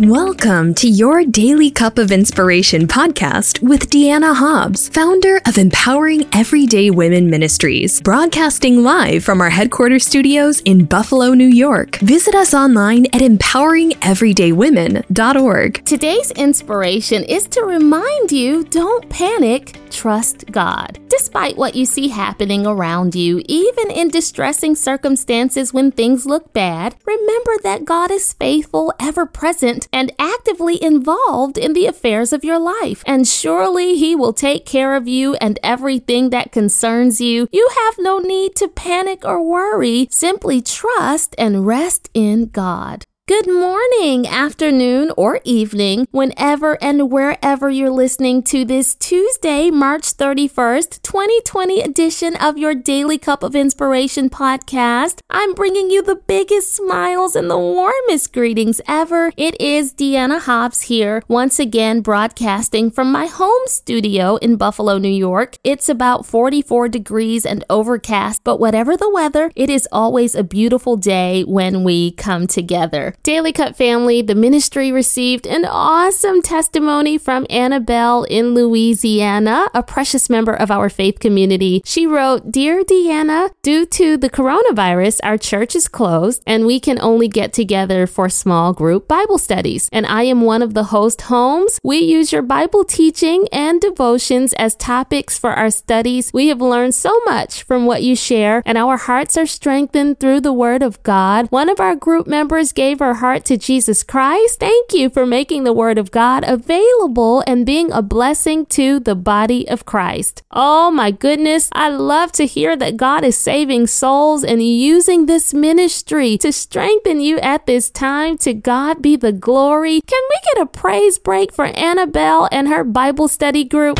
Welcome to your Daily Cup of Inspiration podcast with Deanna Hobbs, founder of Empowering Everyday Women Ministries, broadcasting live from our headquarters studios in Buffalo, New York. Visit us online at empoweringeverydaywomen.org. Today's inspiration is to remind you don't panic, trust God. Despite what you see happening around you, even in distressing circumstances when things look bad, remember that God is faithful, ever present, and actively involved in the affairs of your life. And surely He will take care of you and everything that concerns you. You have no need to panic or worry. Simply trust and rest in God. Good morning, afternoon, or evening, whenever and wherever you're listening to this Tuesday, March 31st, 2020 edition of your Daily Cup of Inspiration podcast. I'm bringing you the biggest smiles and the warmest greetings ever. It is Deanna Hobbs here, once again broadcasting from my home studio in Buffalo, New York. It's about 44 degrees and overcast, but whatever the weather, it is always a beautiful day when we come together. Daily Cup family, the ministry received an awesome testimony from Annabelle in Louisiana, a precious member of our faith community. She wrote, Dear Deanna, due to the coronavirus, our church is closed and we can only get together for small group Bible studies. And I am one of the host homes. We use your Bible teaching and devotions as topics for our studies. We have learned so much from what you share, and our hearts are strengthened through the Word of God. One of our group members gave her her heart to Jesus Christ. Thank you for making the Word of God available and being a blessing to the body of Christ. Oh my goodness, I love to hear that God is saving souls and using this ministry to strengthen you at this time. To God be the glory. Can we get a praise break for Annabelle and her Bible study group?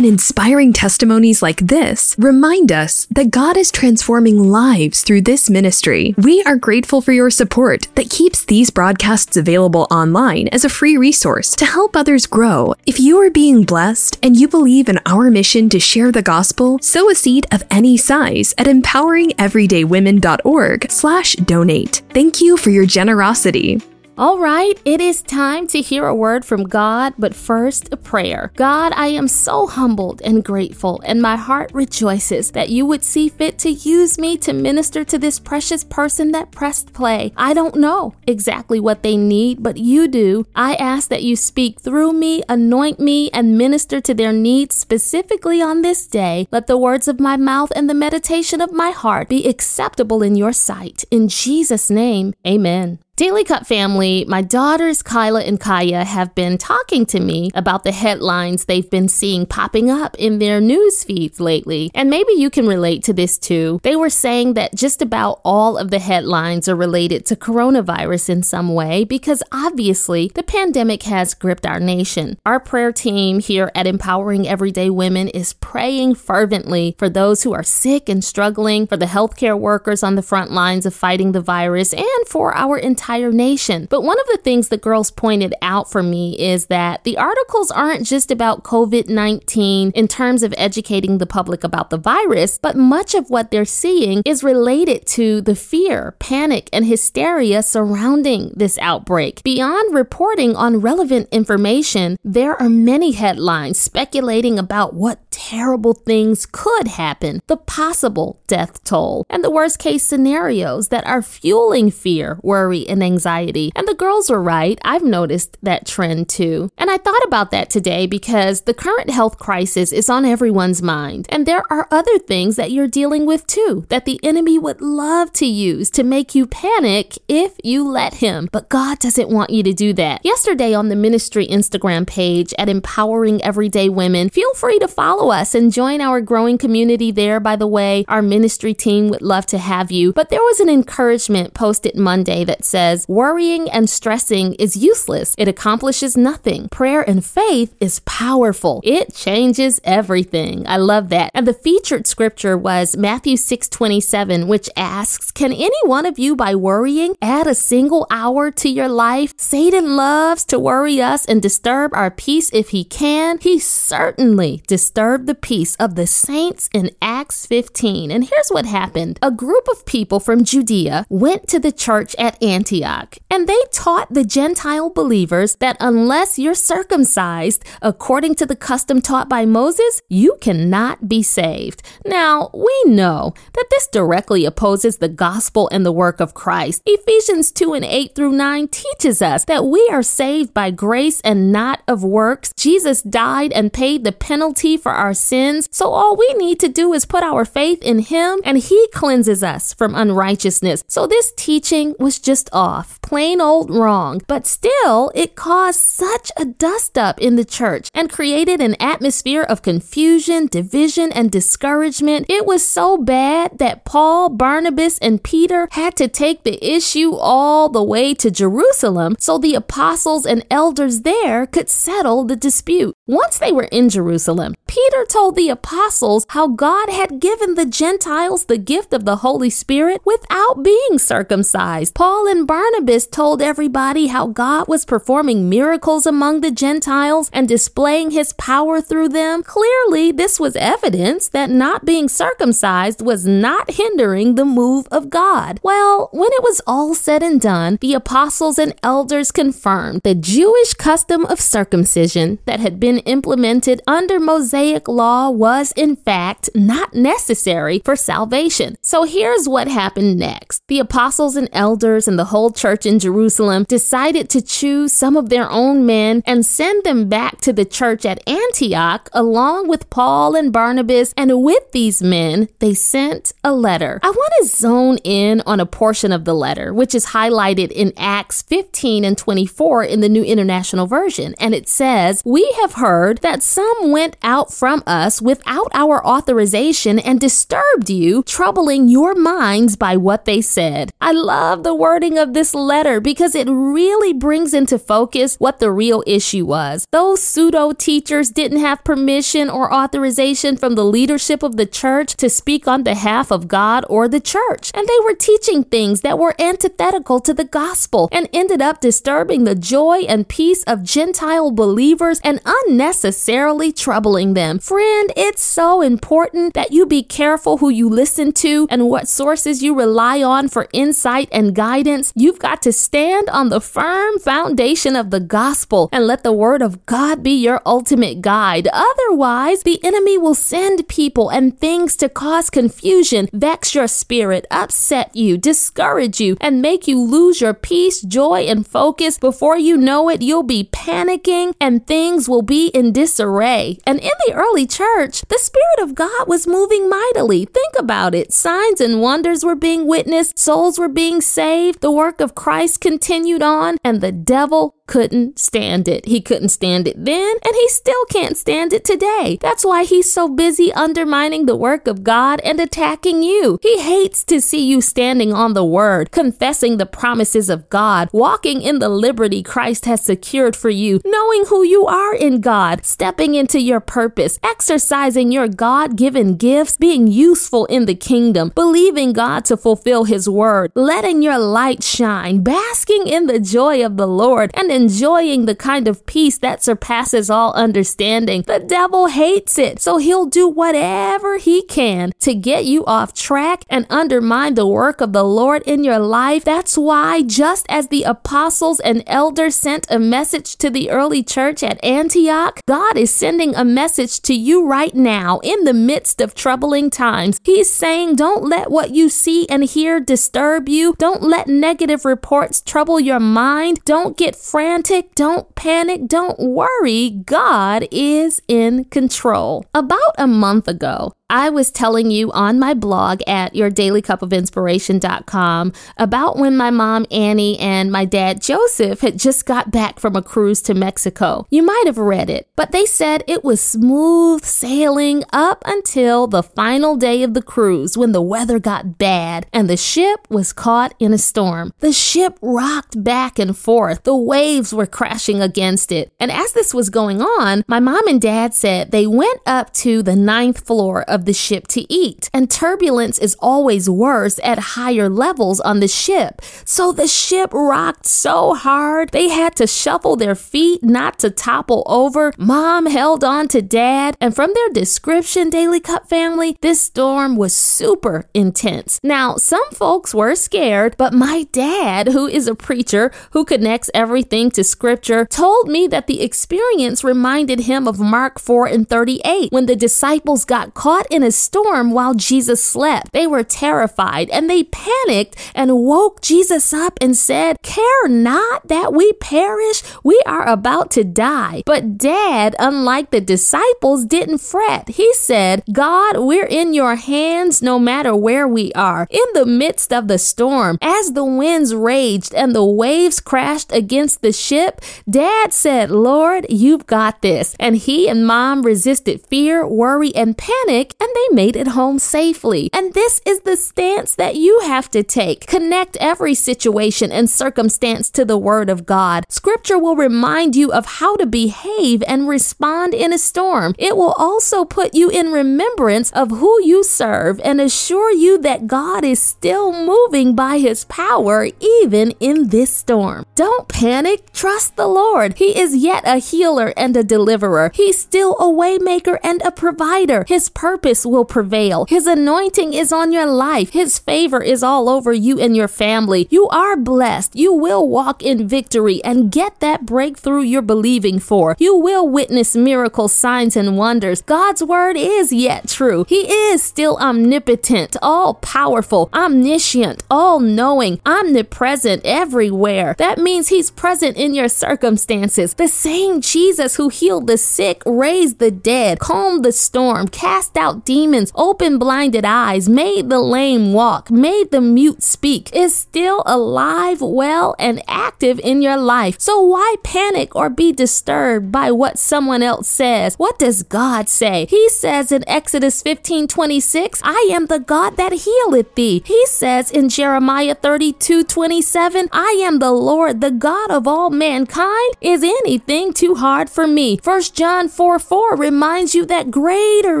And inspiring testimonies like this remind us that God is transforming lives through this ministry. We are grateful for your support that keeps these broadcasts available online as a free resource to help others grow. If you are being blessed and you believe in our mission to share the gospel, sow a seed of any size at empoweringeverydaywomen.org slash donate. Thank you for your generosity. All right, it is time to hear a word from God, but first a prayer. God, I am so humbled and grateful, and my heart rejoices that you would see fit to use me to minister to this precious person that pressed play. I don't know exactly what they need, but you do. I ask that you speak through me, anoint me, and minister to their needs specifically on this day. Let the words of my mouth and the meditation of my heart be acceptable in your sight. In Jesus' name, amen. Daily Cup family, my daughters Kyla and Kaya have been talking to me about the headlines they've been seeing popping up in their news feeds lately. And maybe you can relate to this too. They were saying that just about all of the headlines are related to coronavirus in some way because obviously the pandemic has gripped our nation. Our prayer team here at Empowering Everyday Women is praying fervently for those who are sick and struggling, for the healthcare workers on the front lines of fighting the virus, and for our entire entire nation. But one of the things the girls pointed out for me is that the articles aren't just about COVID 19 in terms of educating the public about the virus, but much of what they're seeing is related to the fear, panic, and hysteria surrounding this outbreak. Beyond reporting on relevant information, there are many headlines speculating about what terrible things could happen, the possible death toll, and the worst case scenarios that are fueling fear, worry, and anxiety. And the girls are right. I've noticed that trend too. And I thought about that today because the current health crisis is on everyone's mind. And there are other things that you're dealing with too that the enemy would love to use to make you panic if you let him. But God doesn't want you to do that. Yesterday on the ministry Instagram page at Empowering Everyday Women, feel free to follow us and join our growing community there. By the way, our ministry team would love to have you. But there was an encouragement posted Monday that says, Worrying and stressing is useless. It accomplishes nothing. Prayer and faith is powerful. It changes everything. I love that. And the featured scripture was Matthew 6 27, which asks, Can any one of you, by worrying, add a single hour to your life? Satan loves to worry us and disturb our peace if he can. He certainly disturbs the peace of the saints in Acts 15. And here's what happened a group of people from Judea went to the church at Antioch, and they taught the Gentile believers that unless you're circumcised according to the custom taught by Moses, you cannot be saved. Now, we know that this directly opposes the gospel and the work of Christ. Ephesians 2 and 8 through 9 teaches us that we are saved by grace and not of works. Jesus died and paid the penalty for our sins, so all we need to do is put our faith in Him and He cleanses us from unrighteousness. So this teaching was just off, plain old wrong, but still it caused such a dust up in the church and created an atmosphere of confusion, division, and discouragement. It was so bad that Paul, Barnabas, and Peter had to take the issue all the way to Jerusalem so the apostles and elders there could settle the dispute. Once they were in Jerusalem, Peter told the apostles how God had given the Gentiles the gift of the Holy Spirit without being circumcised. Paul and Barnabas told everybody how God was performing miracles among the Gentiles and displaying his power through them. Clearly, this was evidence that not being circumcised was not hindering the move of God. Well, when it was all said and done, the apostles and elders confirmed the Jewish custom of circumcision that had been implemented under Mosaic law was, in fact, not necessary for salvation. So here's what happened next. The apostles and elders and the whole church in Jerusalem decided to choose some of their own men and send them back to the church at Antioch along with Paul and Barnabas. And with these men, they sent a letter. I want to zone in on a portion of the letter, which is highlighted in Acts 15 and 24 in the New International Version. And it says, We have heard that some went out from us without our authorization and disturbed you, troubling your minds by what they said. I love the wording of this letter because it really brings into focus what the real issue was. Those pseudo teachers didn't have permission or authorization from the leadership of the church to speak on behalf of God or the church, and they were teaching things that were antithetical to the gospel and ended up disturbing the joy and peace of Gentile believers and unnecessarily troubling them. Friend, it's so important that you be careful who you listen to and what sources you rely on for insight and guidance. You've got to stand on the firm foundation of the gospel and let the word of God be your ultimate guide. Otherwise, the enemy will send people and things to cause confusion, vex your spirit, upset you, discourage you, and make you lose your peace, joy, and focus. Before you know it, you'll be panicking and things will be in disarray. And in the early church, the Spirit of God was moving mightily. Think about it. Signs and wonders were being witnessed, souls were being saved, the work of Christ continued on, and the devil couldn't stand it. He couldn't stand it then, and he still can't stand it today. That's why he's so busy undermining the work of God and attacking you. He hates to see you standing on the word, confessing the promises of God, walking in the liberty Christ has secured for you, knowing who you are in God, stepping into your purpose, exercising your God given gifts, being useful in the kingdom, believing God to fulfill his word, letting your light shine, basking in the joy of the Lord, and enjoying the kind of peace that surpasses all understanding. The devil hates it, so he'll do whatever he can to get you off track and undermine the work of the Lord in your life. That's why, just as the apostles and elders sent a message to the early church at Antioch, God is sending a message to you right now in the midst of troubling times. He's saying, Don't let what you see and hear disturb you. Don't let negative reports trouble your mind. Don't get frantic. Don't panic. Don't worry. God is in control. About a month ago, I was telling you on my blog at yourdailycupofinspiration.com about when my mom Annie and my dad Joseph had just got back from a cruise to Mexico. You might have read it, but they said it was smooth sailing up until the final day of the cruise when the weather got bad and the ship was caught in a storm. The ship rocked back and forth. The waves were crashing against it. And as this was going on, my mom and dad said they went up to the ninth floor of the ship to eat. And turbulence is always worse at higher levels on the ship. So the ship rocked so hard they had to shuffle their feet not to topple over. Mom held on to dad. And from their description, Daily Cup family, this storm was super intense. Now, some folks were scared, but my dad, who is a preacher who connects everything to scripture, told me that the experience reminded him of Mark 4 and 38 when the disciples got caught in a storm while Jesus slept. They were terrified and they panicked and woke Jesus up and said, Care not that we perish, we are about to die. But dad, unlike the disciples, didn't fret. He said, God, we're in your hands no matter where we are. In the midst of the storm, as the winds raged and the waves crashed against the ship, dad said, Lord, you've got this. And he and mom resisted fear, worry, and panic, and they made it home safely. And this is the stance that you have to take. Connect every situation and circumstance to the Word of God. Scripture will remind you of how to behave and respond in a storm. It will also put you in remembrance of who you serve and assure you that God is still moving by His power even in this storm. Don't panic. Trust the Lord. He is yet a healer and a deliverer. He's still a waymaker and a provider. His purpose will prevail. His anointing is on your life. His favor is all over you and your family. You are blessed. You will walk in victory and get that breakthrough you're believing for. You will witness miracles, signs, and wonders. God's word is yet true. He is still omnipotent, all powerful, omniscient, all knowing, omnipresent everywhere. That means He's present in your circumstances. The same Jesus who healed the sick, raised the dead, calmed the storm, cast out demons, opened blinded eyes, made the lame walk, made the mute speak, is still alive, well, and active in your life. So why panic or be disturbed by what someone else says? What does God say? He says in Exodus 15 26, I am the God that healeth thee. He says in Jeremiah 32 27, I am the Lord, the God of all mankind. Is anything too hard for me? 1 John 4 4 reminds you that greater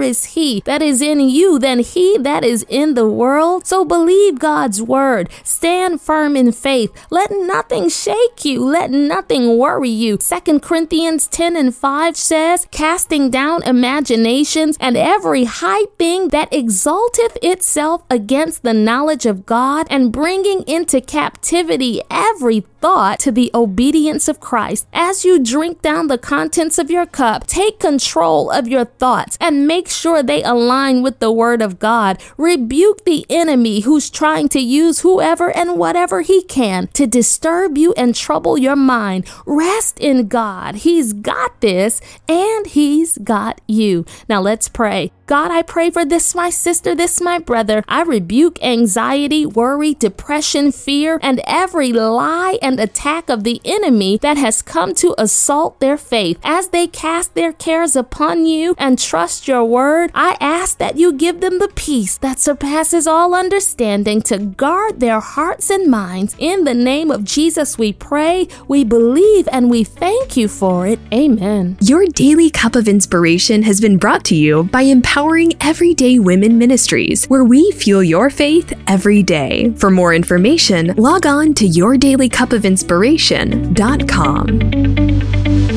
is He that is in you than He that is in the world. So believe God's word. Stand firm in faith. Let nothing shake you. Let nothing worry you. 2 Corinthians 10 and 5 says, casting down imaginations and every high thing that exalteth itself against the knowledge of God and bringing into captivity every thought to the obedience of Christ. As you drink down the contents of your cup, take control of your thoughts and make sure they align with the word of God. Rebuke the enemy who's trying to use whoever and whatever he can to disturb you and trouble your mind. Rest in God. He's got this and he's got you. Now let's pray. God, I pray for this, my sister, this, my brother. I rebuke anxiety, worry, depression, fear, and every lie and attack of the enemy that has come to assault their faith. As they cast their cares upon you and trust your word, I ask that you give them the peace that surpasses all understanding to guard their hearts and minds. In the name of Jesus, we pray, we believe, and we thank you for it. Amen. Your daily cup of inspiration has been brought to you by Empowering Everyday Women Ministries, where we fuel your faith every day. For more information, log on to yourdailycupofinspiration.com.